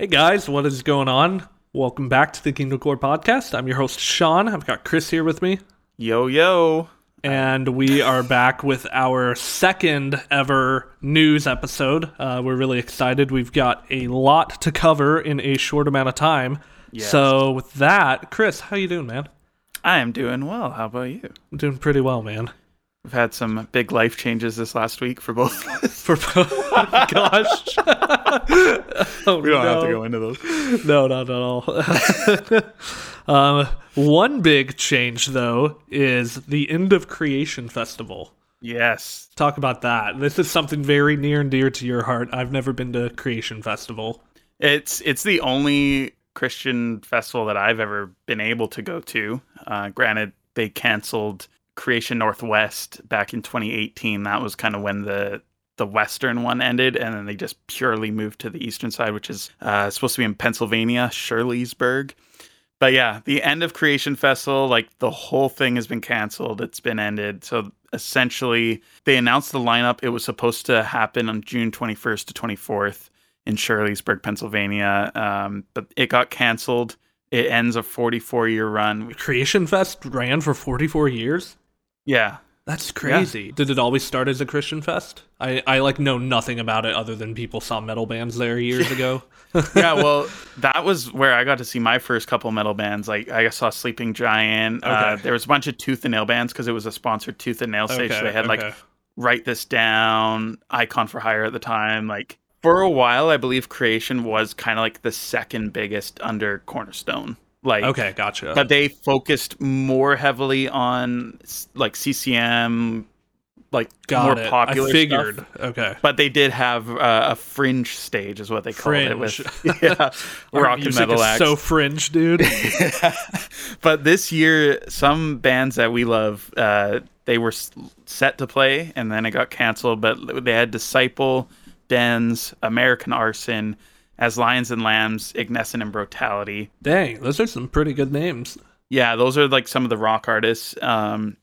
Hey guys, what is going on? Welcome back to the Kingdom Core podcast. I'm your host Sean. I've got Chris here with me, Yo yo. and we are back with our second ever news episode. Uh, we're really excited. We've got a lot to cover in a short amount of time. Yes. So with that, Chris, how you doing, man? I am doing well. How about you? I'm doing pretty well, man. We've had some big life changes this last week for both. For oh, gosh, oh, We don't have to go into those. No, not at all. um, one big change, though, is the End of Creation Festival. Yes. Talk about that. This is something very near and dear to your heart. I've never been to Creation Festival. It's it's the only Christian festival that I've ever been able to go to. Uh, granted, they canceled Creation Northwest back in 2018. That was kind of when the the western one ended, and then they just purely moved to the eastern side, which is uh, supposed to be in Pennsylvania, Shirleysburg. But yeah, the end of Creation Festival, like the whole thing has been canceled. It's been ended. So essentially, they announced the lineup. It was supposed to happen on June 21st to 24th in Shirleysburg, Pennsylvania. Um, but it got canceled. It ends a 44 year run. Creation Fest ran for 44 years? Yeah. That's crazy. Did it always start as a Christian fest? I, I like know nothing about it other than people saw metal bands there years ago. yeah, well, that was where I got to see my first couple metal bands. Like I saw Sleeping Giant. Uh, Okay. there was a bunch of Tooth and Nail bands because it was a sponsored Tooth and Nail stage. so Okay, they had like. Write This Down, Icon for Hire at the time. Like for a while, I believe Creation was kind of like the second biggest under Cornerstone. Like Okay, gotcha. but they focused more heavily on like CCM, like Got more it. popular. I figured. stuff. Okay. But they did have uh, a fringe stage, is what they called it. With yeah, rock and metal is acts. so fringe, dude. but this year, some bands that we love, uh, they were set to play, and then it got canceled. But they had Disciple, Dens, American Arson, As Lions and Lambs, Ignescent and Brutality. Dang, those are some pretty good names. Yeah, those are like some of the rock artists. Um,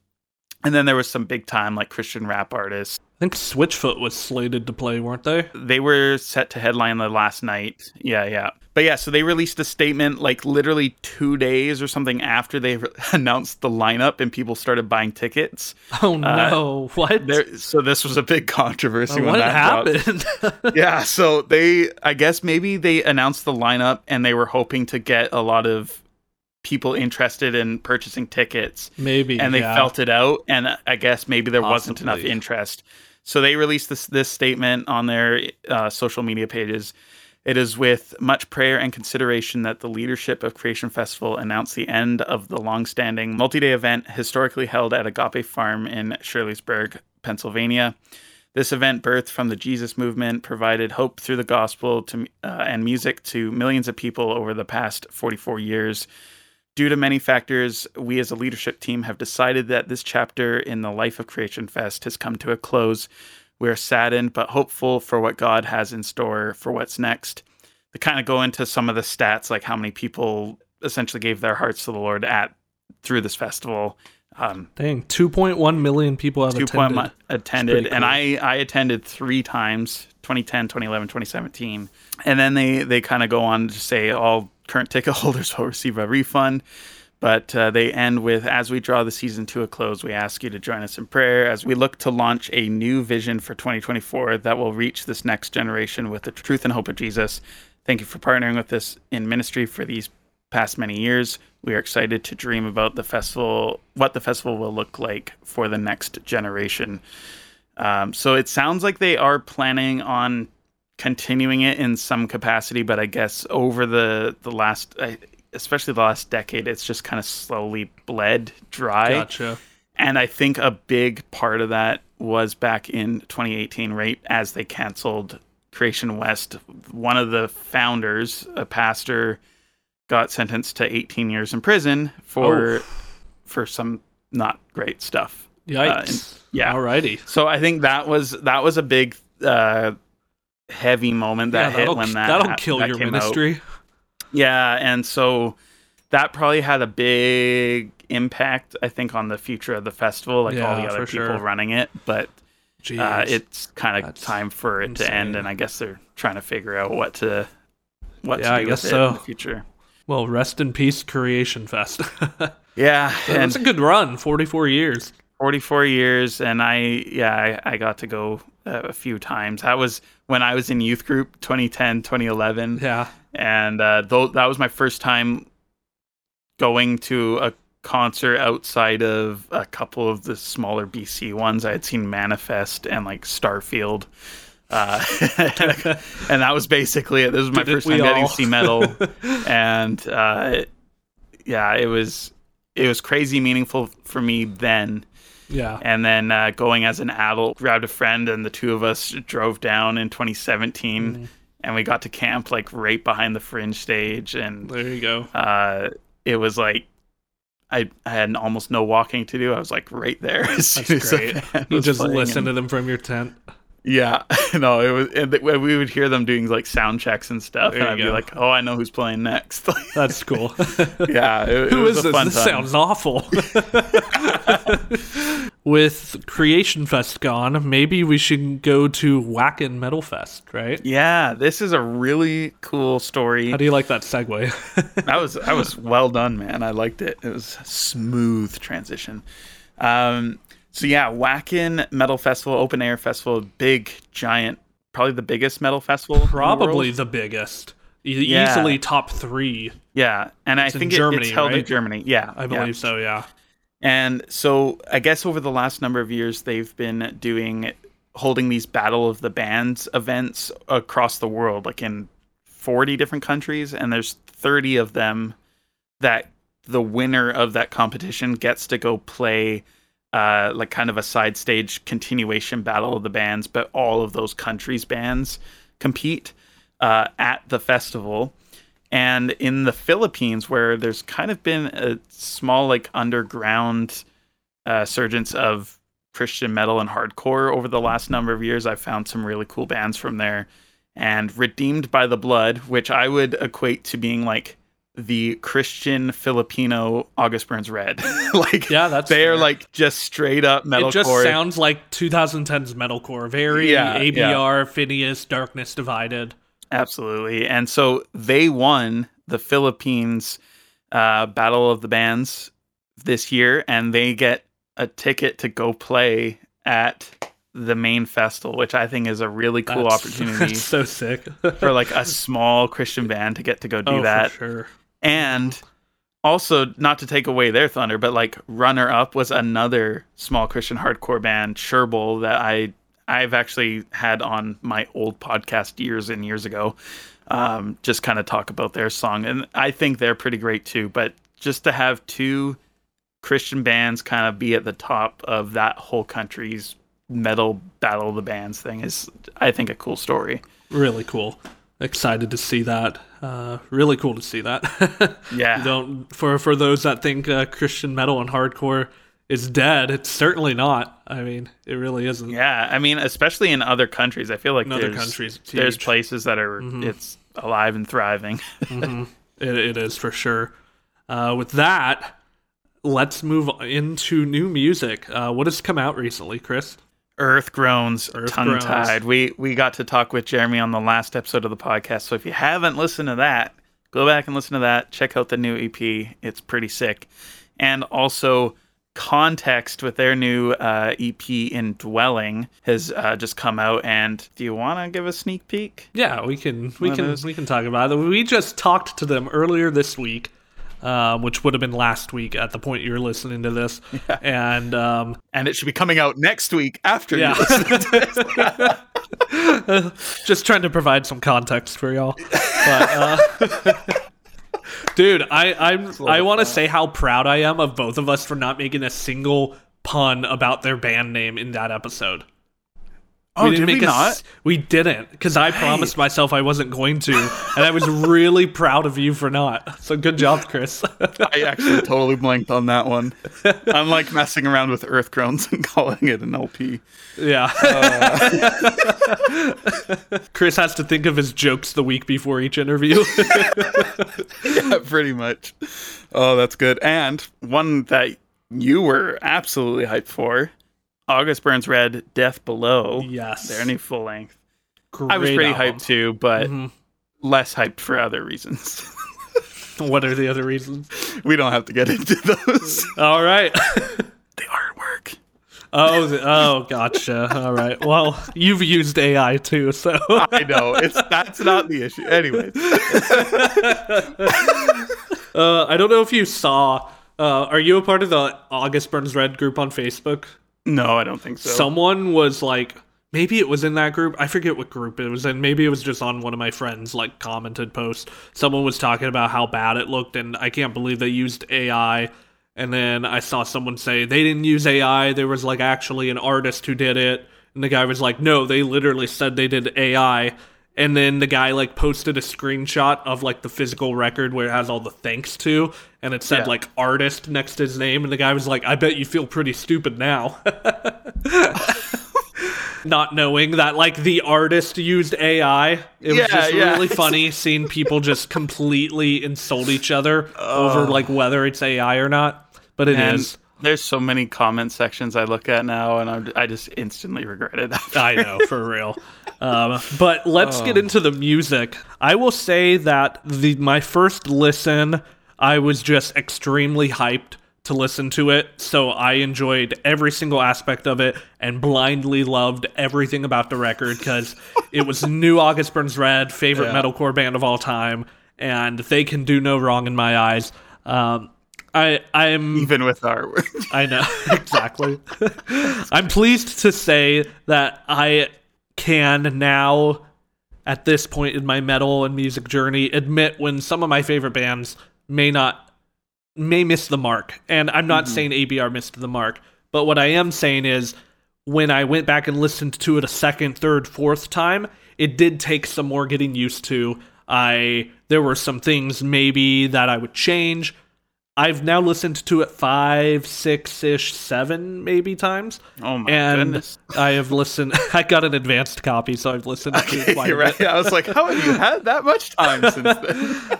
and then there was some big time like Christian rap artists. I think Switchfoot was slated to play, weren't they? They were set to headline the last night. Yeah, yeah. But yeah, so they released a statement like literally two days or something after they announced the lineup and people started buying tickets. Oh uh, no! what? There, so this was a big controversy. when what that happened? yeah, so they, I guess maybe they announced the lineup and they were hoping to get a lot of people interested in purchasing tickets. Maybe. and they yeah. felt it out and i guess maybe there wasn't enough interest so they released this this statement on their uh, social media pages. It is with much prayer and consideration that the leadership of creation festival announced the end of the long-standing multi-day event historically held at agape farm in shirleysburg pennsylvania. This event birthed from the jesus movement provided hope through the gospel to, uh, and music to millions of people over the past 44 years Due to many factors, we as a leadership team have decided that this chapter in the life of Creation Fest has come to a close. We are saddened but hopeful for what God has in store for what's next. To kind of go into some of the stats, like how many people essentially gave their hearts to the Lord at through this festival. Um, Dang, 2.1 million people have two attended. point attended, pretty and. I I attended three times 2010, 2011, 2017, and then they they kind of go on to say all current ticket holders will receive a refund. But uh, they end with As we draw the season to a close, we ask you to join us in prayer as we look to launch a new vision for 2024 that will reach this next generation with the truth and hope of Jesus. Thank you for partnering with us in ministry for these past many years. We are excited to dream about the festival, what the festival will look like for the next generation. Um, so it sounds like they are planning on continuing it in some capacity, but I guess over the the last, especially the last decade, it's just kind of slowly bled dry. Gotcha. And I think a big part of that was back in 2018, right as they canceled Creation West. One of the founders, a pastor, got sentenced to 18 years in prison for Oh. for some not great stuff. Yikes. yeah. Alrighty. So I think that was that was a big uh, heavy moment that yeah, hit that'll, when that that'll hap- kill that your came out. ministry. Yeah, and so that probably had a big impact, I think, on the future of the festival, like all the other people sure. running it. But uh, it's kind of time for it to end, and I guess they're trying to figure out what to what Yeah, to I guess with it in the so. future. Well, rest in peace, Creation Fest. Yeah, and That's a good run, 44 years. 44 years and i yeah i, I got to go a few times. That was when i was in youth group 2010 2011 Yeah. and uh, though that was my first time going to a concert outside of a couple of the smaller bc ones. I had seen manifest and like starfield uh, and that was basically it. This was my Didn't first time getting all? to see metal. And uh, yeah it was it was crazy meaningful for me then Yeah. and then uh, going as an adult, grabbed a friend, and the two of us drove down in 2017, Mhm. and we got to camp like right behind the Fringe stage, and There you go. uh, it was like I I had almost no walking to do. I was like right there. As That's as great. band You just listen and- to them from your tent. Yeah, no, it was. And we would hear them doing like sound checks and stuff, There and I'd be like, "Oh, I know who's playing next." That's cool. yeah, it, it Who was is this? fun This sounds awful. With Creation Fest gone, maybe we should go to Wacken Metal Fest, right? Yeah, this is a really cool story. How do you like that segue? that was that was well done, man. I liked it. It was a smooth transition. Um, so yeah, Wacken Metal Festival, open air festival, big, giant, probably the biggest metal festival. in the Probably the biggest. E- Yeah. Easily top three, Yeah, and I It's in think it- Germany, it's held in? Germany. Yeah, I yeah. believe so, yeah. And so I guess over the last number of years, they've been doing holding these Battle of the Bands events across the world, like in 40 different countries, and there's 30 of them that the winner of that competition gets to go play uh, like kind of a side stage continuation battle of the bands, but all of those countries' bands compete uh, at the festival. And in the Philippines, where there's kind of been a small, like, underground uh, surgence of Christian metal and hardcore over the last number of years, I've found some really cool bands from there. And Redeemed by the Blood, which I would equate to being like the Christian Filipino August Burns Red. like, Yeah, that's they are like just straight up metalcore. It just sounds like 2010's metalcore. Very Yeah, ABR, Phinehas, Darkness Divided. Absolutely. And so they won the Philippines uh, Battle of the Bands this year, and they get a ticket to go play at the main festival, which I think is a really cool That's- opportunity That's so sick. for like a small Christian band to get to go do oh, that. for sure. And also, not to take away their thunder, but like runner up was another small Christian hardcore band, Surebol, that I I've actually had on my old podcast years and years ago. Um, just kind of talk about their song, and I think they're pretty great too. But just to have two Christian bands kind of be at the top of that whole country's metal battle of the bands thing is, I think, a cool story. Really cool. Excited to see that. Uh, really cool to see that. Yeah. You don't for for those that think uh, Christian metal and hardcore is dead. It's certainly not. I mean, it really isn't. Yeah, I mean, especially in other countries, I feel like In other there's, countries, there's places that are it's alive and thriving. It, it is for sure. Uh, with that, let's move into new music. Uh, what has come out recently, Chris? Earth groans, Earth tongue tied. We we got to talk with Jeremy on the last episode of the podcast. So if you haven't listened to that, go back and listen to that. Check out the new EP; it's pretty sick. And also, Context with their new uh, EP "Indwelling" has uh, just come out. And do you want to give a sneak peek? Yeah, we can we What can is- we can talk about it. We just talked to them earlier this week, uh, which would have been last week at the point you're listening to this, and um, And it should be coming out next week after Yeah. you listen to this. just trying to provide some context for y'all. But, uh, dude, I I'm I want to say how proud I am of both of us for not making a single pun about their band name in that episode. Oh, did we make a not? s- we didn't because I promised myself I wasn't going to, and I was really proud of you for not. So good job, Chris. I actually totally blanked on that one. I'm like messing around with Earth Groans and calling it an LP. yeah. Uh. Chris has to think of his jokes the week before each interview. Yeah, pretty much. Oh, that's good. And one that you were absolutely hyped for August Burns Red, Death Below. yes, Their new full length. Great I was pretty album. hyped too, but Mhm. less hyped for other reasons. what are the other reasons? we don't have to get into those. All right. the artwork. Oh, the, oh, gotcha. All right. Well, you've used AI too, so I know it's that's not the issue. Anyways, uh, I don't know if you saw. Uh, are you a part of the August Burns Red group on Facebook? No, I don't think so. Someone was like, maybe it was in that group. I forget what group it was in. Maybe it was just on one of my friends' like commented post. Someone was talking about how bad it looked, and I can't believe they used AI. And then I saw someone say they didn't use AI. There was like actually an artist who did it. And the guy was like, no, they literally said they did AI. And then the guy like posted a screenshot of like the physical record where it has all the thanks to, and it said Yeah. like artist next to his name. And the guy was like, I bet you feel pretty stupid now. Not knowing that like the artist used AI. It was just yeah. really funny seeing people just completely insult each other oh. over like whether it's AI or not. But it is. And there's so many comment sections I look at now, and I'm, I just instantly regret it. I know for real. Um, but let's get into the music. I will say that the my first listen, I was just extremely hyped to listen to it. So I enjoyed every single aspect of it and blindly loved everything about the record because it was new August Burns Red, favorite Yeah. metalcore band of all time, and they can do no wrong in my eyes. Um, I I'm Even with artwork. I know exactly. I'm pleased to say that I can now, at this point in my metal and music journey, admit when some of my favorite bands may not may miss the mark. And I'm not mm-hmm. saying ABR missed the mark, but what I am saying is when I went back and listened to it a second, third, fourth time, it did take some more getting used to. I there were some things maybe that I would change. I've now listened to it five, six ish, seven maybe times. Oh my and goodness. I have listened. I got an advanced copy, so I've listened to it quite a right. bit. I was like, how have you had that much time since then?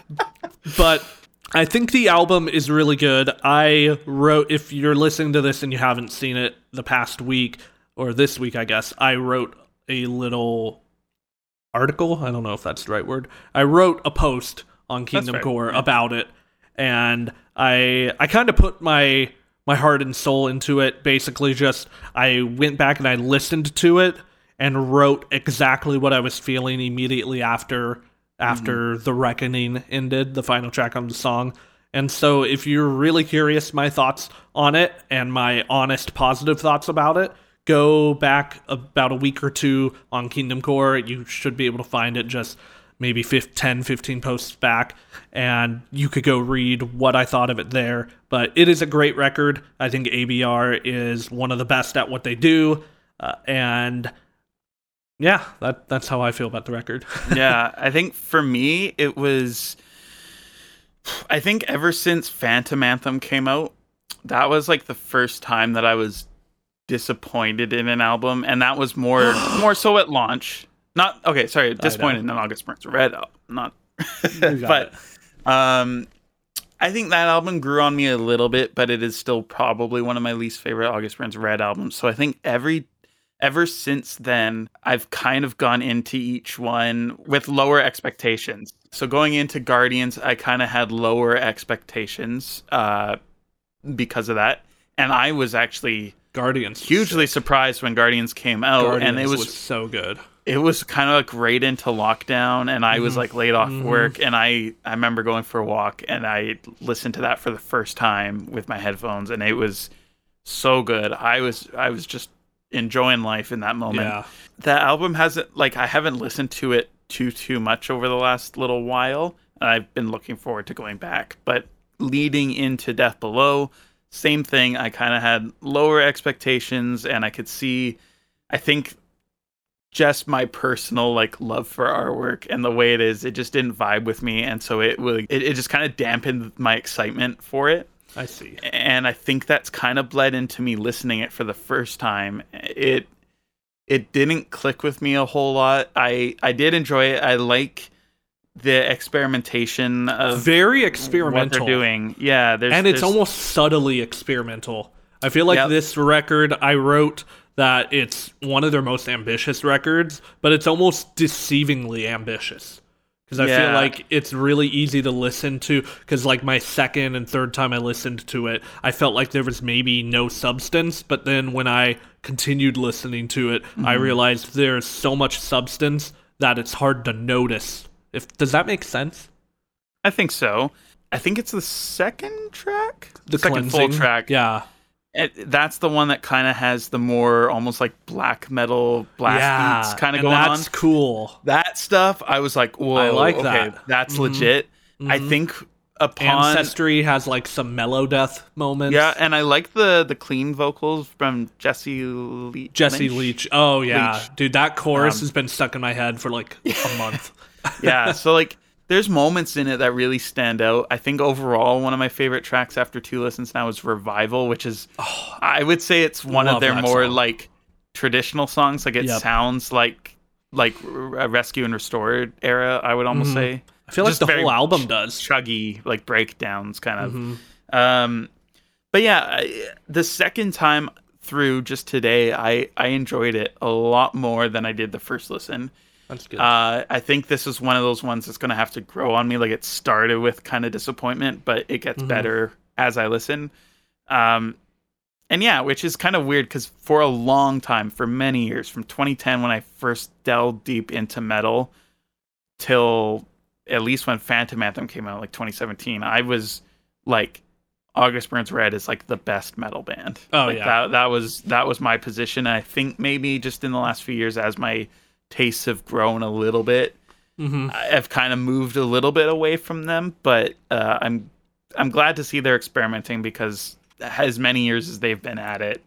But I think the album is really good. I wrote. If you're listening to this and you haven't seen it the past week or this week, I guess I wrote a little article. I don't know if that's the right word. I wrote a post on Kingdom fair. Core about it, and I I kind of put my my heart and soul into it. Basically, just I went back and I listened to it and wrote exactly what I was feeling immediately after after mm-hmm. the reckoning ended, the final track on the song. And so, if you're really curious, my thoughts on it and my honest, positive thoughts about it, go back about a week or two on Kingdom Core. You should be able to find it just maybe 5, 10, 15 posts back, and you could go read what I thought of it there. But it is a great record. I think ABR is one of the best at what they do. Uh, and yeah, that that's how I feel about the record. yeah, I think for me it was I think ever since Phantom Anthem came out, that was like the first time that I was disappointed in an album and that was more more so at launch. Not okay, sorry, disappointed in August Burns Red, not but it. um I think that album grew on me a little bit, but it is still probably one of my least favorite August Burns Red albums. So I think every ever since then, I've kind of gone into each one with lower expectations. So going into Guardians, I kind of had lower expectations uh, because of that, and I was actually Guardians hugely surprised when Guardians came out, Guardians and it was, was so good. It was kind of like right into lockdown, and I was Mm-hmm. like laid off work, and I I remember going for a walk, and I listened to that for the first time with my headphones, and it was so good. I was I was just enjoying life in that moment Yeah. that album hasn't like I haven't listened to it too too much over the last little while. And I've been looking forward to going back, but leading into Death Below, same thing. I kind of had lower expectations, and I could see. I think just my personal like love for artwork and the way it is, it just didn't vibe with me, and so it really it, it just kind of dampened my excitement for it I see. and I think that's kind of bled into me listening it for the first time. It it didn't click with me a whole lot. I I did enjoy it. I like the experimentation of Very experimental what they're doing. Yeah, there's and it's almost subtly experimental. I feel like Yep. this record I wrote that it's one of their most ambitious records, but it's almost deceivingly ambitious. because I feel like it's really easy to listen to. Because like my second and third time I listened to it, I felt like there was maybe no substance. But then when I continued listening to it, I Mm-hmm. realized there's so much substance that it's hard to notice. If does that make sense? I think so. I think it's the second track, The second full track. Yeah. It, that's the one that kind of has the more almost like black metal blast yeah. beats kind of going that's on. That's cool. That stuff, I was like, whoa, I like okay, that. that's Mhm. legit. I Mhm. think upon Ancestry has like some mellow death moments. yeah, and I like the the clean vocals from Jesse Leach. Jesse. Leach. Oh yeah, Leach. dude, that chorus Um, has been stuck in my head for like a month. yeah, so like there's moments in it that really stand out. I think overall one of my favorite tracks after two listens now is Revival, which is I would say it's one of their more song. like traditional songs. Like it Yep. sounds like like a Rescue and Restored era. I would almost Mhm. say I feel like the whole album does. chuggy like breakdowns kind of. Mhm. Um, but yeah, I, the second time through just today, I I enjoyed it a lot more than I did the first listen. That's good. Uh, I think this is one of those ones that's going to have to grow on me. Like it started with kind of disappointment, but it gets Mhm. better as I listen. Um, and yeah, which is kind of weird because for a long time, for many years, from 2010 when I first delved deep into metal till at least when Phantom Anthem came out, like 2017, I was like, August Burns Red is like the best metal band. Oh, Like, yeah. that that was that was my position. I think maybe just in the last few years, as my tastes have grown a little bit, hmm I've kind of moved a little bit away from them. But uh, I'm I'm glad to see they're experimenting because as many years as they've been at it,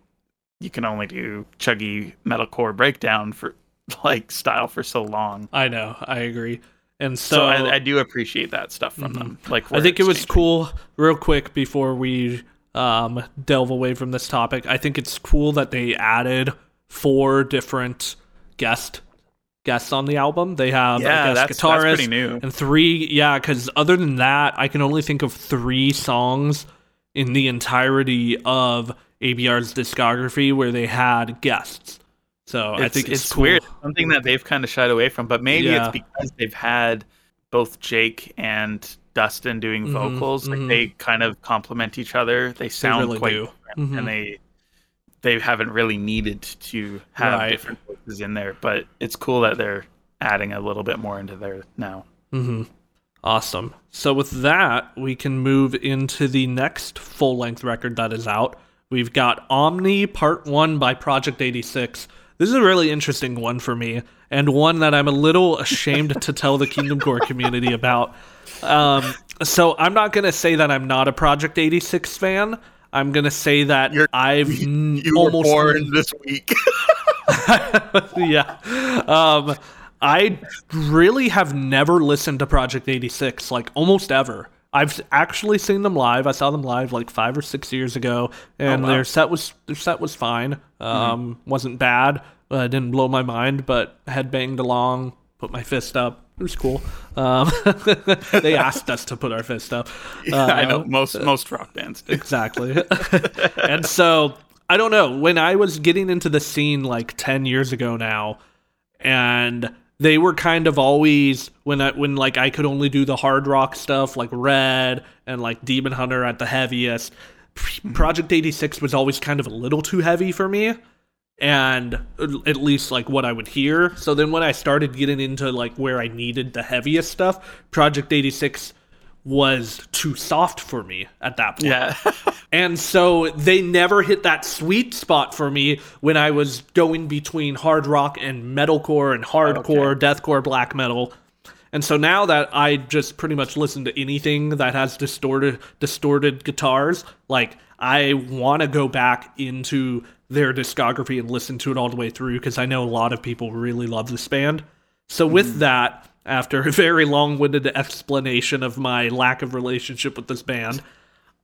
you can only do chuggy metalcore breakdown for like style for so long. I know. I agree. And So, so, I, I do appreciate that stuff from Mhm. them. Like I think it was changing. cool. Real quick before we um, delve away from this topic, I think it's cool that they added four different guest guests on the album. They have Yeah, a guest that's, guitarist that's pretty new. and three. Yeah, because other than that, I can only think of three songs in the entirety of ABR's discography where they had guests. So I think it's, it's cool. weird. Something that they've kind of shied away from, but maybe Yeah. it's because they've had both Jake and Dustin doing Mhm, vocals. mhm. They kind of complement each other. They They sound really quite Mhm. and they they haven't really needed to have Right. different voices in there. But it's cool that they're adding a little bit more into there now. hmm Awesome. So with that, we can move into the next full-length record that is out. We've got Omni Part 1 by Project 86. This is a really interesting one for me, and one that I'm a little ashamed to tell the Kingdom Core community about. Um, so I'm not going to say that I'm not a Project 86 fan. I'm going to say that You're- I've You almost were born this week. yeah. Um, I really have never listened to Project 86, like almost ever. I've actually seen them live. I saw them live like five or six years ago, and Oh, wow. their set was their set was fine. Um, wasn't bad. Uh, didn't blow my mind, but head banged along. Put my fist up. It was cool. Um, they asked us to put our fist up. I know Uh, most most rock bands do. Exactly. and so I don't know. When I was getting into the scene like ten years ago now, and they were kind of always when I when like I could only do the hard rock stuff like Red and like Demon Hunter at the heaviest. Project 86 was always kind of a little too heavy for me and at least like what I would hear. So then when I started getting into like where I needed the heaviest stuff, Project 86 was too soft for me at that point. Yeah. And so they never hit that sweet spot for me when I was going between hard rock and metalcore and hardcore, deathcore, black metal. And so now that I just pretty much listen to anything that has distorted distorted guitars, like I want to go back into their discography and listen to it all the way through because I know a lot of people really love this band. So with mm-hmm. that, after a very long-winded explanation of my lack of relationship with this band,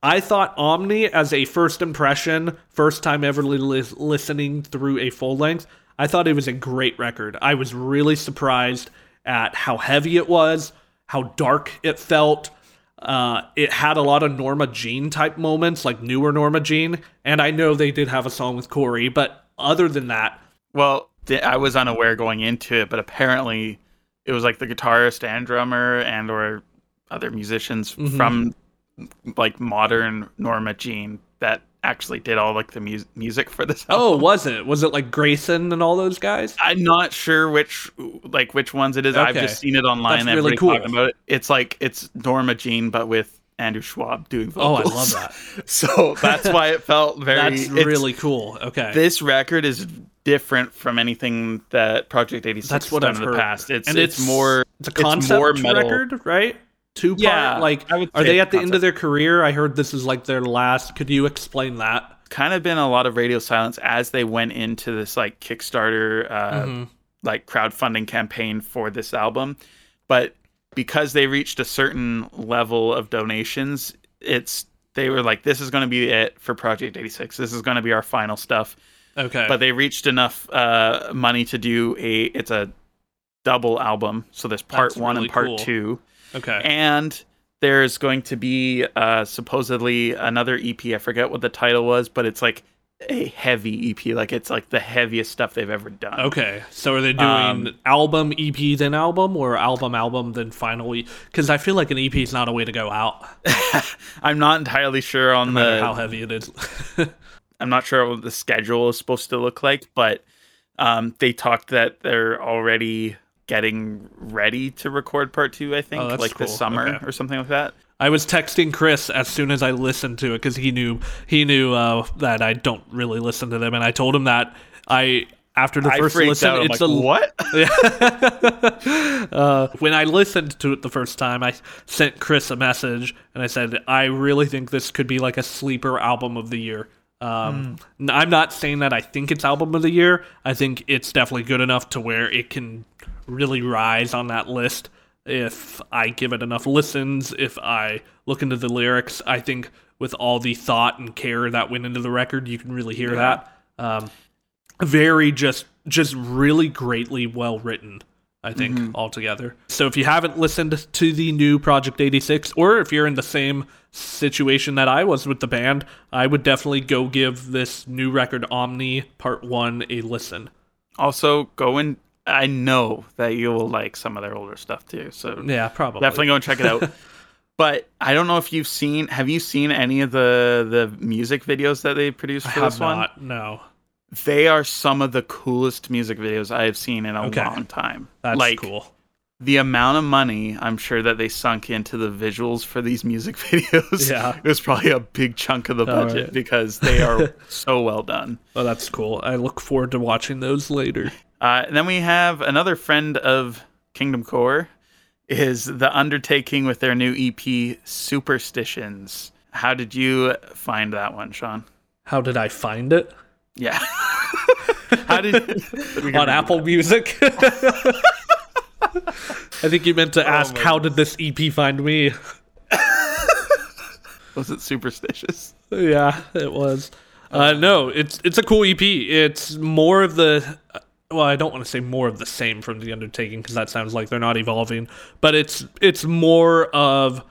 I thought Omni as a first impression, first time ever li- listening through a full length, I thought it was a great record. I was really surprised at how heavy it was, how dark it felt. Uh, it had a lot of Norma Jean type moments, like newer Norma Jean, and I know they did have a song with Corey, but other than that, Well, I was unaware going into it, but apparently it was like the guitarist and drummer and or other musicians Mhm. from like modern Norma Jean that actually did all like the mu- music for this. Oh, was it? Was it like Grayson and all those guys? I'm not sure which like which ones it is. I've just seen it online. That's really cool. about it. It's like it's Norma Jean but with Andrew Schwab doing vocals. Oh, I love that. so that's why it felt very. That's really cool. Okay. This record is different from anything that Project 86 That's has what done I've in the past. It's, and it's more it's a it's concept more metal. record, right? Two part. Yeah, like, I would are they at the end of their career? I heard this is like their last. Could you explain that? kind of been a lot of radio silence as they went into this like Kickstarter uh, Mhm. like crowdfunding campaign for this album. But because they reached a certain level of donations, it's they were like, this is going to be it for Project 86. This is going to be our final stuff. Okay. But they reached enough uh, money to do a it's a double album. So there's part That's one really and part cool. two. Okay. And there's going to be uh, supposedly another EP. I forget what the title was, but it's like a heavy EP. Like it's like the heaviest stuff they've ever done. Okay, so are they doing Um, album EP then album or album album then final? Because I feel like an EP is not a way to go out, I'm not entirely sure on no the. how heavy it is. I'm not sure what the schedule is supposed to look like, but um, they talked that they're already getting ready to record part two. I think Oh, like this summer Okay. or something like that. I was texting Chris as soon as I listened to it because he knew he knew uh, that I don't really listen to them, and I told him that I after the I first listen, out. It's like, a what? uh, when I listened to it the first time, I sent Chris a message and I said, I really think this could be like a sleeper album of the year. Um, n- I'm not saying that I think it's album of the year. I think it's definitely good enough to where it can really rise on that list if I give it enough listens, if I look into the lyrics. I think with all the thought and care that went into the record, you can really hear that. Um, very just just really greatly well written i think altogether so if you haven't listened to the new project 86 or if you're in the same situation that i was with the band i would definitely go give this new record omni part 1 a listen Also, go and I know that you will like some of their older stuff too. So yeah probably definitely go and check it out. but I don't know if you've seen. Have you seen any of the the music videos that they produced i for have this one? not no They are some of the coolest music videos I have seen in a Okay. long time. that's like cool the amount of money I'm sure that they sunk into the visuals for these music videos. Yeah. was probably a big chunk of the oh, budget right. because they are so well done. oh that's cool i look forward to watching those later Uh, and then we have another friend of Kingdom Core is The Undertaking with their new EP Superstitious. How did you find that one, Sean? how did i find it Yeah. How did on apple music i think you meant to ask my how did this ep find me Was it superstitious? Yeah, it was. Uh, no, it's it's a cool EP. It's more of the well, I don't want to say more of the same from the Undertaking because that sounds like they're not evolving, but it's it's more of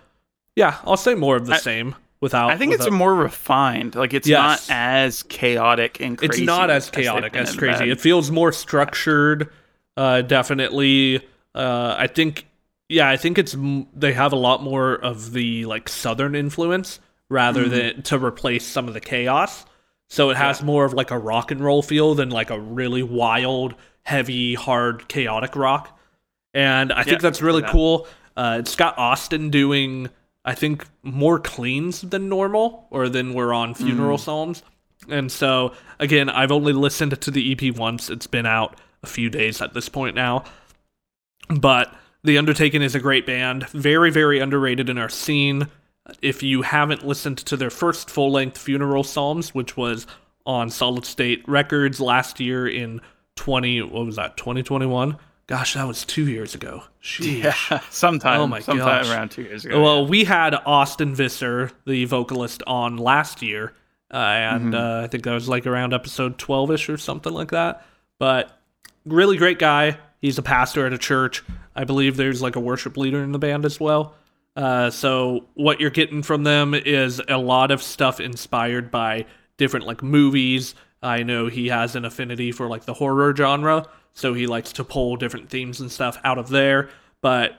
yeah, I'll say more of the I- same without. I think it's without- more refined. Like it's Yes. not as chaotic and crazy. it's not as chaotic been as crazy. It feels more structured. Uh, definitely. Uh, I think. Yeah, I think it's they have a lot more of the like southern influence rather Mm-hmm. than to replace some of the chaos. So it has more of like a rock and roll feel than like a really wild, heavy, hard, chaotic rock. And I think that's really yeah. cool. Uh, it's got Austin doing, I think, more cleans than normal or than we're on Mm. funeral psalms. And so, again, I've only listened to the EP once. It's been out a few days at this point now. But The Undertaking is a great band, very, very underrated in our scene. If you haven't listened to their first full length funeral psalms, which was on Solid State Records last year in 20, what was that, 2021? Gosh, that was two years ago. Sheesh. Yeah, sometime. Oh my sometime gosh. around two years ago. Well, we had Austin Visser, the vocalist, on last year, uh, and uh, I think that was like around episode 12 ish or something like that. But really great guy. He's a pastor at a church. I believe there's like a worship leader in the band as well. Uh, so what you're getting from them is a lot of stuff inspired by different like movies. I know he has an affinity for like the horror genre, so he likes to pull different themes and stuff out of there. But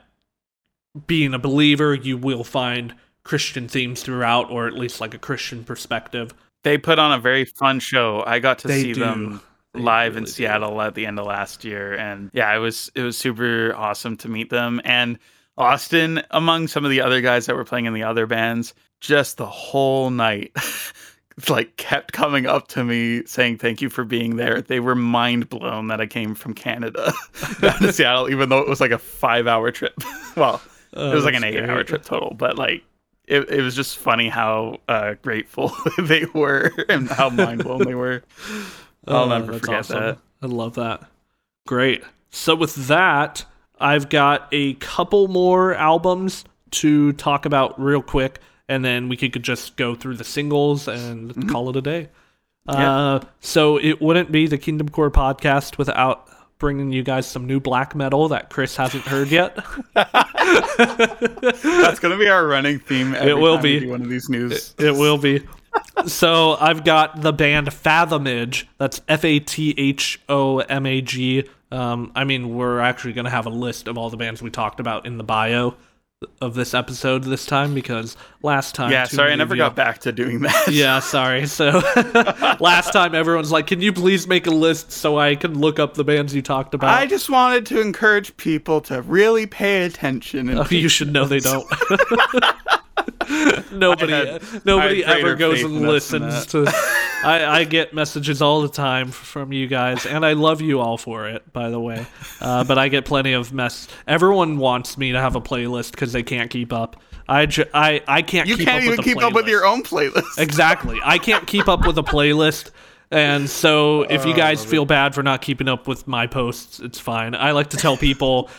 being a believer, you will find Christian themes throughout, or at least like a Christian perspective. They put on a very fun show. I got to They see do. them live in really do. Seattle at the end of last year, and yeah, it was it was super awesome to meet them. And Austin, among some of the other guys that were playing in the other bands, just the whole night. like kept coming up to me saying thank you for being there. They were mind blown that I came from Canada down to Seattle, even though it was like a five hour trip. well, Oh, it was like an eight hour trip total, but like it, it was just funny how uh, grateful they were and how mind blown they were. I'll Oh, never forget awesome. that. I love that. Great. So with that, I've got a couple more albums to talk about real quick, and then we could just go through the singles and Mm-hmm. call it a day. Uh, so it wouldn't be the Kingdom Core podcast without bringing you guys some new black metal that Chris hasn't heard yet. That's gonna be our running theme. Every will be. one of these news. It will be. so I've got the band Fathomage. That's F A T H O M A G. Um, I mean, we're actually going to have a list of all the bands we talked about in the bio of this episode this time because last time. yeah, sorry, I never you- got back to doing that. Yeah, sorry. So last time everyone's like, "Can you please make a list so I can look up the bands you talked about?" I just wanted to encourage people to really pay attention. And Oh, you should know they don't. nobody, had- nobody ever goes and in us than listens to. I, I get messages all the time from you guys, and I love you all for it. By the way, uh, but I get plenty of mess. Everyone wants me to have a playlist because they can't keep up. I, ju- I, I can't. you keep can't up even with the keep up with your own playlist. Exactly. I can't keep up with a playlist. And so if Oh, you guys feel bad for not keeping up with my posts, it's fine. I like to tell people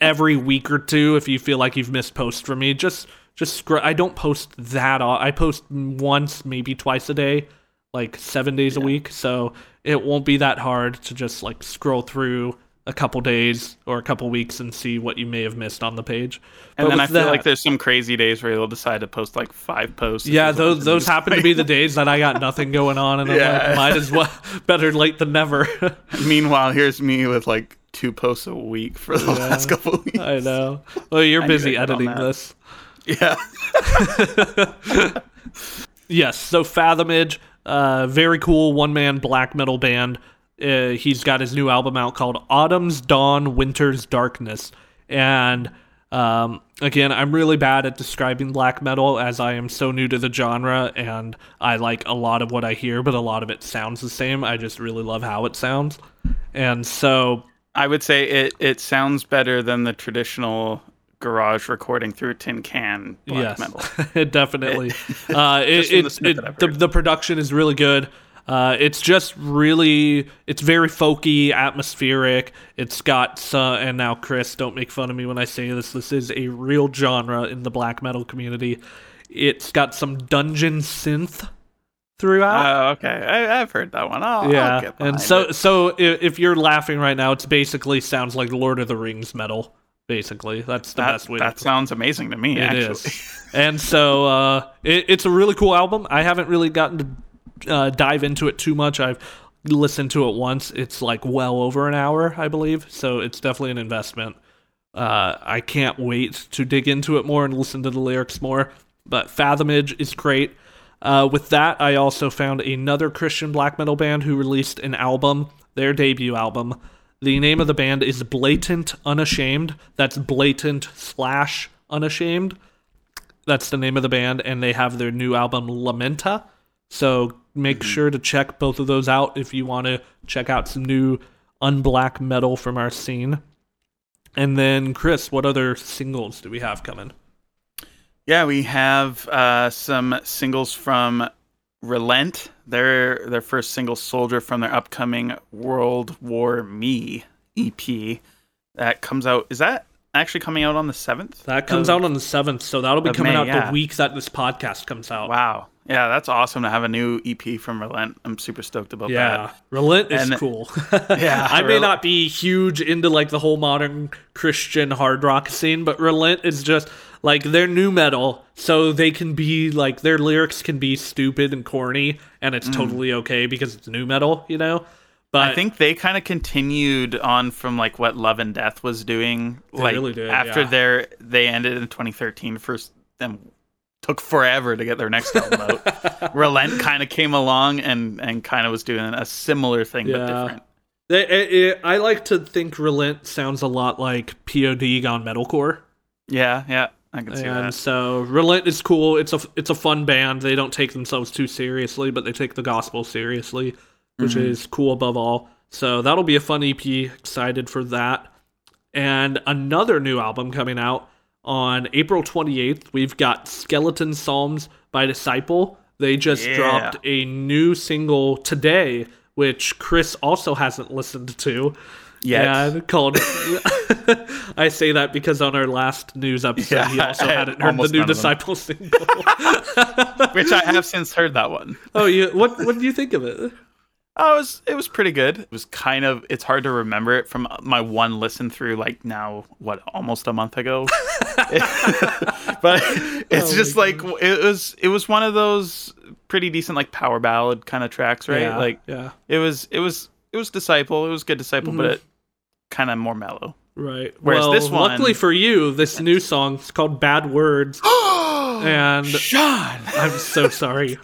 every week or two if you feel like you've missed posts from me, just just scr- I don't post that All- I post once, maybe twice a day, like 7 days a week. So it won't be that hard to just like scroll through a couple days or a couple weeks and see what you may have missed on the page. And But then I feel that- like there's some crazy days where you'll decide to post like five posts. Yeah, there's a bunch those those happen to be the days that I got nothing going on, and I'm Yeah. like, might as well better late than never. Meanwhile, here's me with like two posts a week for the last couple weeks. I know. Well, you're I busy editing this. Yeah. Yes. So Fathomage, uh, very cool one man black metal band. Uh, he's got his new album out called Autumn's Dawn, Winter's Darkness, and um, again, I'm really bad at describing black metal as I am so new to the genre, and I like a lot of what I hear, but a lot of it sounds the same. I just really love how it sounds, and so I would say it it sounds better than the traditional garage recording through a tin can black yes, metal. it definitely. uh, it, from the it, it, the, the production is really good. Uh, it's just really, it's very folky, atmospheric. It's got some, and now Chris, don't make fun of me when I say this. This is a real genre in the black metal community. It's got some dungeon synth throughout. Oh, okay. I, I've heard that one. I'll, I'll yeah, get and so it. so if, if you're laughing right now, it's basically sounds like Lord of the Rings metal. Basically, that's the that, best way. to that sounds amazing to me. It actually, is. And so uh, it, it's a really cool album. I haven't really gotten to uh, dive into it too much. I've listened to it once. It's like well over an hour, I believe. So it's definitely an investment. Uh, I can't wait to dig into it more and listen to the lyrics more. But Fathomage is great. Uh, with that, I also found another Christian black metal band who released an album, their debut album. The name of the band is Blatant Unashamed. That's blatant slash unashamed. That's the name of the band, and they have their new album Lamenta. So make sure to check both of those out if you want to check out some new unblack metal from our scene. And then, Chris, what other singles do we have coming? yeah, we have uh, some singles from Relent. Their their first single, "Soldier," from their upcoming World War Me EP. That comes out. Is that actually coming out on the seventh? That comes out on the 7th, so that'll be coming May, out yeah. the week that this podcast comes out. Wow. Yeah, that's awesome to have a new EP from Relent. I'm super stoked about Yeah, that. Yeah. Relent is And- cool. Yeah, I may not be huge into like the whole modern Christian hard rock scene, but Relent is just like they're new metal, so they can be like their lyrics can be stupid and corny, and Mm. it's totally okay because it's new metal, you know. But I think they kind of continued on from like what Love and Death was doing. They like really did, after yeah. their they ended in 2013. First, them took forever to get their next album out. Relent kind of came along and and kind of was doing a similar thing but different. It- it- it- I like to think Relent sounds a lot like POD gone metalcore. Yeah, yeah, I can see and that. so Relent is cool. It's a it's a fun band. They don't take themselves too seriously, but they take the gospel seriously, which Mhm. is cool above all. So that'll be a fun EP. Excited for that. And another new album coming out on April 28th. We've got Skeleton Psalms by Disciple. They just Yeah. dropped a new single today, which Chris also hasn't listened to. Yet. Yeah, called. I say that because on our last news episode, he also I- hadn't heard the new. Disciple single. Which I have since heard that one. oh, you what? What do you think of it? Oh, it was it was pretty good. It was kind of it's hard to remember it from my one listen through like now what almost a month ago. but it's Oh just like it was it was one of those pretty decent like power ballad kind of tracks, right? Yeah, Like yeah, it was it was it was disciple, it was good disciple, but Mhm. it kind of more mellow. right. Whereas well, this one- luckily for you, this new song is called "Bad Words," and Sean, I'm so sorry.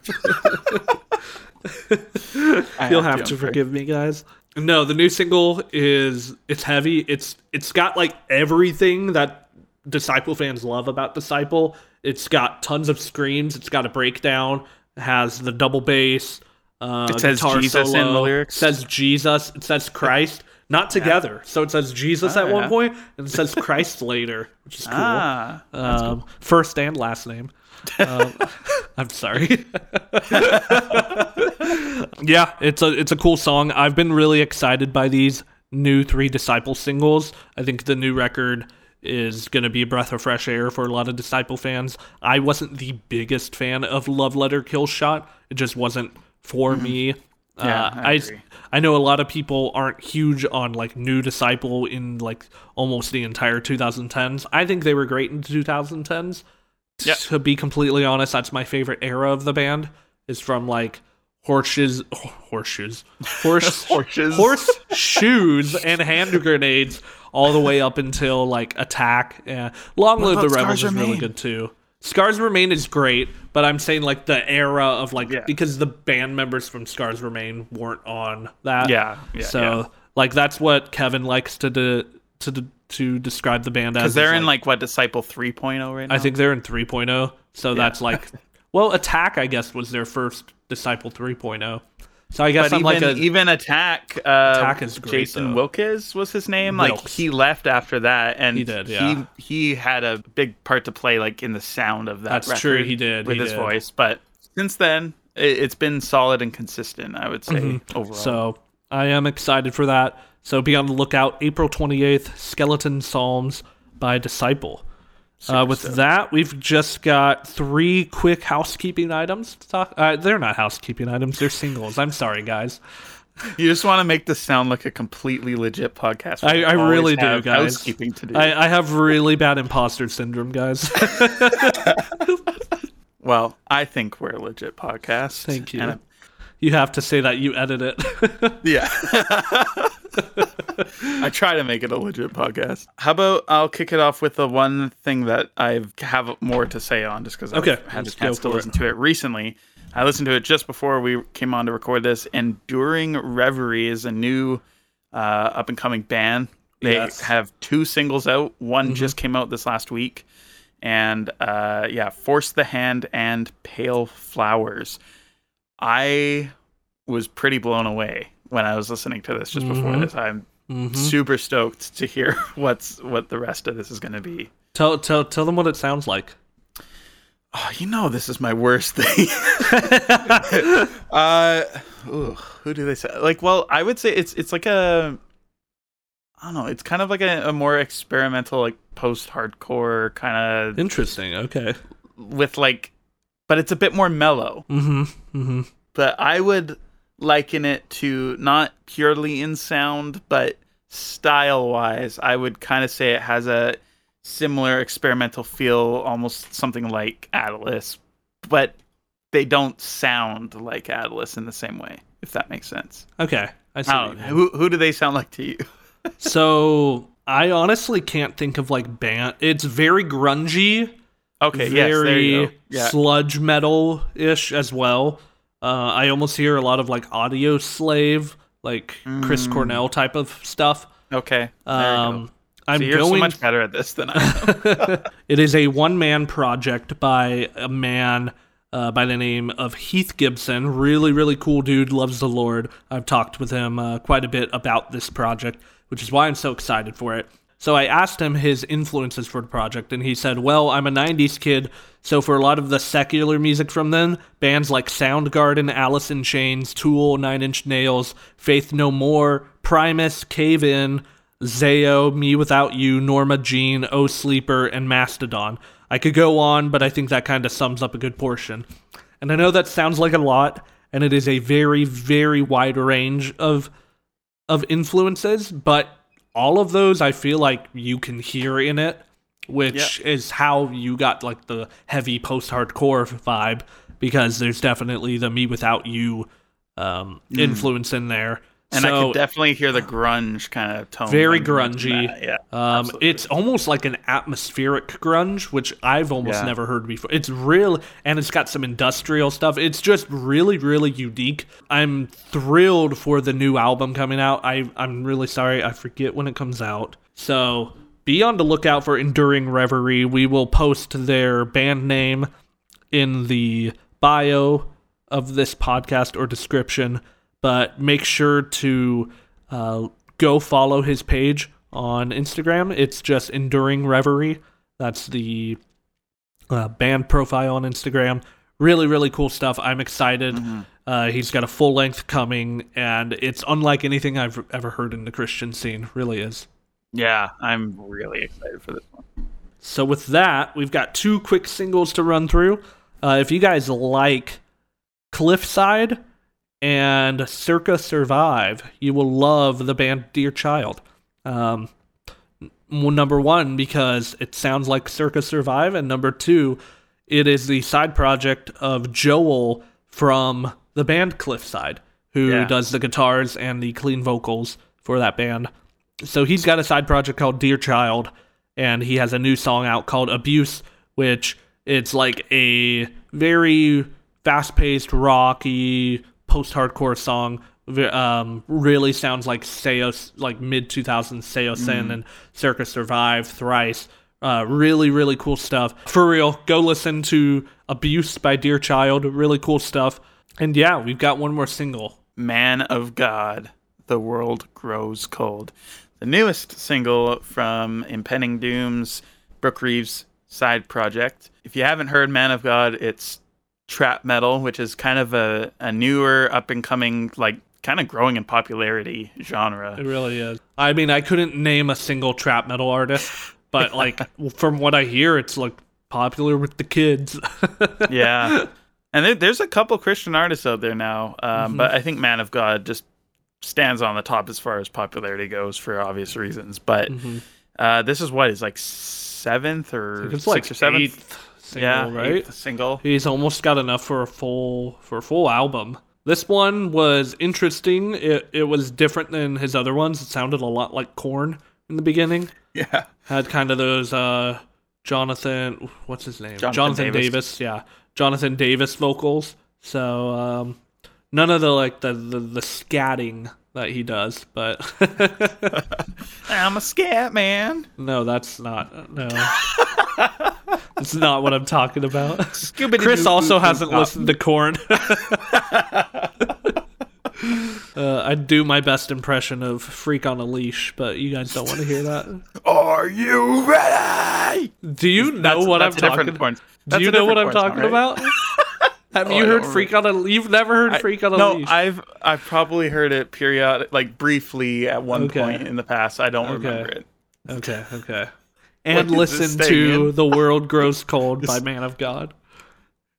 You'll have I'm to forgive me, guys. No, the new single is it's heavy. It's it's got like everything that Disciple fans love about Disciple. It's got tons of screams. It's got a breakdown. Has the double bass. Uh, It says Jesus in the solo, lyrics? Says Jesus. It says Christ. Not together. So it says Jesus Oh, at one point, and it says Christ later, which is cool. Ah, um, First and last name. Um, I'm sorry. yeah, it's a it's a cool song. I've been really excited by these new three Disciple singles. I think the new record is going to be a breath of fresh air for a lot of Disciple fans. I wasn't the biggest fan of Love Letter Kill Shot. It just wasn't for me. Mm-hmm. Yeah, uh, I I. I know a lot of people aren't huge on like new Disciple in like almost the entire 2010s. I think they were great in the 2010s. Yep. To be completely honest, that's my favorite era of the band. Is from like horseshoes, horseshoes, horse, Horseshoes. horse shoes, and hand grenades, all the way up until like attack. Yeah, Long What Live the Rebels is really good too. Scars Remain is great, but I'm saying like the era of like Yeah. because the band members from Scars Remain weren't on that. Yeah, yeah, so yeah. like that's what Kevin likes to do, to do, to describe the band as. because they're in like what disciple 3.0 right now. I think they're in 3.0. So that's like, well, Attack I guess was their first Disciple 3.0. So I guess but I'm even, like a even attack uh Attack is great, jason though. wilkes was his name like he left after that and He did, yeah. he he had a big part to play like in the sound of that That's true, he did, with he his did. voice but since then it, it's been solid and consistent i would say Mm-hmm. overall So I am excited for that. So be on the lookout. April 28th, Skeleton Psalms by Disciple. Uh, with stoked. that, we've just got three quick housekeeping items to talk. Uh, they're not housekeeping items; they're singles. I'm sorry, guys. you just want to make this sound like a completely legit podcast I- I really do, guys. housekeeping to do I, I have really bad imposter syndrome, guys. well i think we're a legit podcast Thank you. and you have to say that you edit it. Yeah. I try to make it a legit podcast. How about I'll kick it off with the one thing that I have more to say on just because I've Okay, had the let's chance to for listen to it recently. I listened to it just before we came on to record this. And Enduring Revery is a new uh, up and coming band. They Yes. Mm-hmm. have two singles out. One just came out this last week. And uh, yeah, Force the Hand and Pale Flowers. I was pretty blown away when I was listening to this just before Mhm. this. I'm Mhm. super stoked to hear what's what the rest of this is going to be. Tell tell tell them what it sounds like. Oh, you know this is my worst thing. uh, ooh, who do they say? Like, well, I would say it's it's like a, I don't know. It's kind of like a, a more experimental, like post-hardcore kind of Interesting. Okay. with like, but it's a bit more mellow. Mm-hmm. Mm-hmm. But I would liken it to not purely in sound, but style-wise, I would kind of say it has a similar experimental feel, almost something like Atlas, but they don't sound like Atlas in the same way, if that makes sense. Okay. I see. I what don't you know. mean. Who who do they sound like to you? So I honestly can't think of like band. It's very grungy, Okay, yes, very go. Yeah. sludge metal ish as well. Uh, I almost hear a lot of like Audioslave, like Chris Mm. Cornell type of stuff. Okay. You go. Um, I'm So going so much better at this than I am. it is a one man project by a man uh, by the name of Heath Gibson. Really, really cool dude. Loves the Lord. I've talked with him uh, quite a bit about this project, which is why I'm so excited for it. So I asked him his influences for the project, and he said, Well, I'm a 90s kid, so for a lot of the secular music from then, bands like Soundgarden, Alice in Chains, Tool, Nine Inch Nails, Faith No More, Primus, Cave In, Zao, Me Without You, Norma Jean, O'Sleeper, and Mastodon. I could go on, but I think that kind of sums up a good portion. And I know that sounds like a lot, and it is a very, very wide range of of influences, but all of those I feel like you can hear in it, which is how you got like the heavy post-hardcore vibe because there's definitely the mewithoutYou um, influence in there. And so, I could definitely hear the grunge kind of tone. Very grungy. that, Yeah. Um, it's almost like an atmospheric grunge, which I've almost Yeah. never heard before. It's real, and it's got some industrial stuff. It's just really, really unique. I'm thrilled for the new album coming out. I, I'm really sorry, I forget when it comes out. So be on the lookout for Enduring Revery. We will post their band name in the bio of this podcast or description, but make sure to uh, go follow his page on Instagram. It's just Enduring Revery. That's the uh, band profile on Instagram. Really, really cool stuff. I'm excited. Uh, he's got a full length coming, and it's unlike anything I've ever heard in the Christian scene. Really is. yeah, I'm really excited for this one. So with that, we've got two quick singles to run through. Uh, if you guys like Cliffside and Circa Survive, you will love the band Dear Child. Um, number one, because it sounds like Circa Survive, and number two, it is the side project of Joel from the band Cliffside, who Yeah. does the guitars and the clean vocals for that band. So he's got a side project called Dear Child, and he has a new song out called Abuse, which it's like a very fast-paced, rocky, post-hardcore song. Um, really sounds like Seos, like mid 2000s Saosin and Circa Survive, Thrice. Uh, really, really cool stuff. For real, go listen to Abuse by Dear Child. Really cool stuff. And yeah, we've got one more single. Man Ov God, the world grows cold. The newest single from Impending Doom's Brook Reeves side project. If you haven't heard Man Ov God, it's trap metal, which is kind of a, a newer, up and coming, like kind of growing in popularity genre. It really is. I mean, I couldn't name a single trap metal artist, but like from what I hear, it's like popular with the kids. yeah. And there, there's a couple Christian artists out there now, um, Mm-hmm. but I think Man Ov God just stands on the top as far as popularity goes for obvious reasons. But uh, this is what is like seventh or sixth like or seventh, eighth single, yeah, right? single. He's almost got enough for a full for a full album. This one was interesting. It it was different than his other ones. It sounded a lot like Korn in the beginning. Yeah, Had kind of those uh Jonathan what's his name? Jonathan Davis. Davis. yeah. Jonathan Davis vocals. So um none of the like the the, the scatting that he does, but I'm a scat man. no, that's not no. That's not what I'm talking about. Chris Scooby-Doo-doo-doo-doo-doo. also hasn't Stop. listened to Korn. uh, I'd do my best impression of "Freak on a Leash," but you guys don't want to hear that. Are you ready? Do you know That's- what that's I'm talking? porn- Do you know what I'm talking right? about? Have Oh, you I heard don't "Freak on a"? Leash? You've never heard "Freak on a no, Leash"? I've I've probably heard it periodic, like briefly at one Okay. point in the past. I don't Okay. remember it. Okay, okay. And What is this listen to? "The World Grows Cold" by Man Ov God.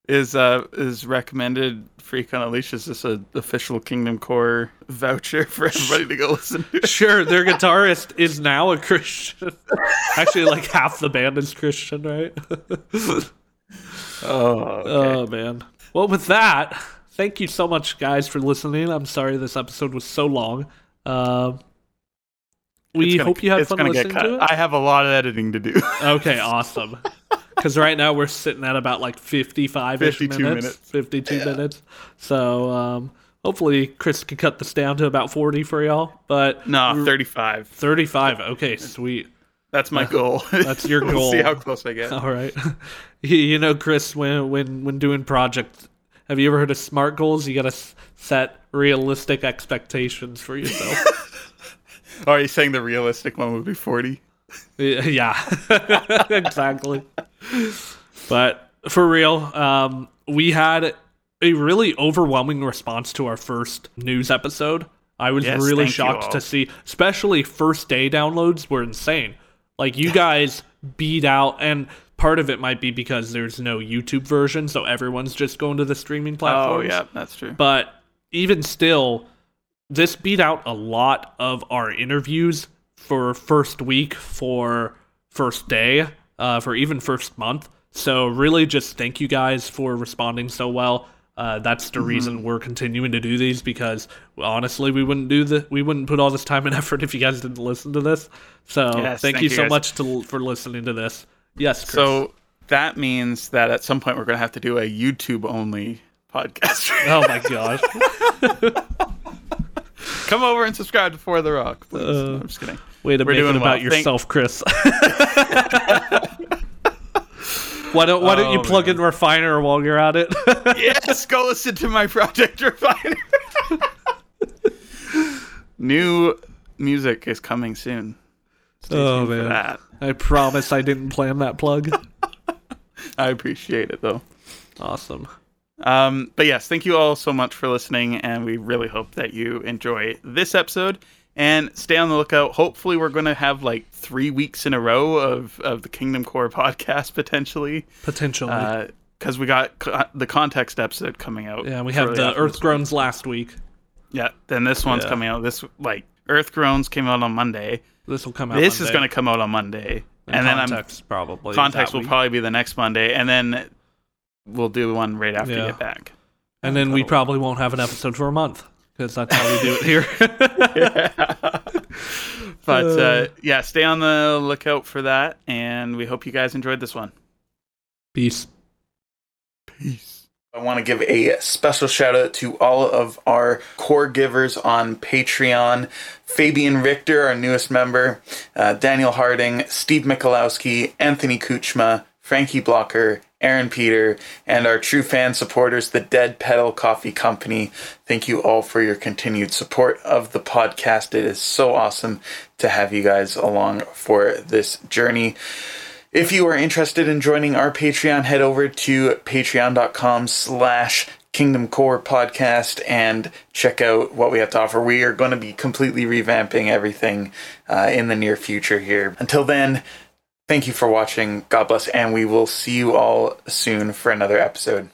Is uh is recommended Freak on a Leash? Is this a official Kingdom Core voucher for everybody to go listen to? Sure, their guitarist is now a Christian. Actually, like half the band is Christian, right? Oh, Oh man. Well, with that, thank you so much, guys, for listening. I'm sorry this episode was so long. Uh, we gonna- hope you had it's fun gonna listening cut. to it. I have a lot of editing to do. Okay, awesome. Because right now we're sitting at about like 55 ish 52 minutes, minutes. 52 minutes. So um, hopefully Chris can cut this down to about 40 for y'all. But no, 35. 35. Okay, sweet. That's my goal. That's your We'll goal. see how close I get. All right. you, you know, Chris, when when when doing projects, have you ever heard of SMART goals? You got to set realistic expectations for yourself. Oh, are you saying the realistic one would be 40? yeah, exactly. But for real, um, we had a really overwhelming response to our first news episode. I was Yes, really shocked to see, especially first day downloads were insane. Like you guys beat out, and part of it might be because there's no YouTube version, so everyone's just going to the streaming platform. Oh, yeah, that's true. But even still, this beat out a lot of our interviews for first week, for first day, uh, for even first month. So really, just thank you guys for responding so well. Uh, that's Mm-hmm. the reason we're continuing to do these because honestly, we wouldn't do the we wouldn't put all this time and effort if you guys didn't listen to this. So Yes, thank, thank you you so guys. much to, for listening to this. Yes, Chris. So that means that at some point we're going to have to do a YouTube only podcast. oh my gosh, Come over and subscribe to For the Rock, please. Uh, I'm just kidding. Way to We're make it doing about well. Thank- yourself, Chris. why don't Why don't you Oh, plug man. in Refiner while you're at it? yes, go listen to my Project Refiner. New music is coming soon. Stay Oh, man. I promise I didn't plan that plug. I appreciate it though. Awesome. Um, but yes, thank you all so much for listening, and we really hope that you enjoy this episode. And stay on the lookout. Hopefully, we're going to have like three weeks in a row of, of the KingdomCore podcast potentially, Potentially. because we got co- the context episode coming out. yeah, we have the Earth Groans last week. Yeah, then this one's Yeah. coming out. This like Earth Groans came out on Monday. This will come out. This is going to come out on Monday, and, then I'm context probably context will week. probably be the next Monday, and then we'll do one right after Yeah. you get back. and then we that'll- probably won't have an episode for a month because that's how we do it here. But Uh. uh, yeah, stay on the lookout for that, and we hope you guys enjoyed this one. Peace. Peace. I want to give a special shout out to all of our core givers on Patreon Fabian Richter, our newest member, uh, Daniel Harding, Steve Mikulowski, Anthony Kuchma, Frankie Blocker, Aaron Peter, and our true fan supporters, the Dead Pedal Coffee Company. Thank you all for your continued support of the podcast. It is so awesome to have you guys along for this journey. If you are interested in joining our Patreon, head over to patreon.com slash KingdomCore podcast and check out what we have to offer. We are going to be completely revamping everything uh, in the near future here. Until then, thank you for watching. God bless, and we will see you all soon for another episode.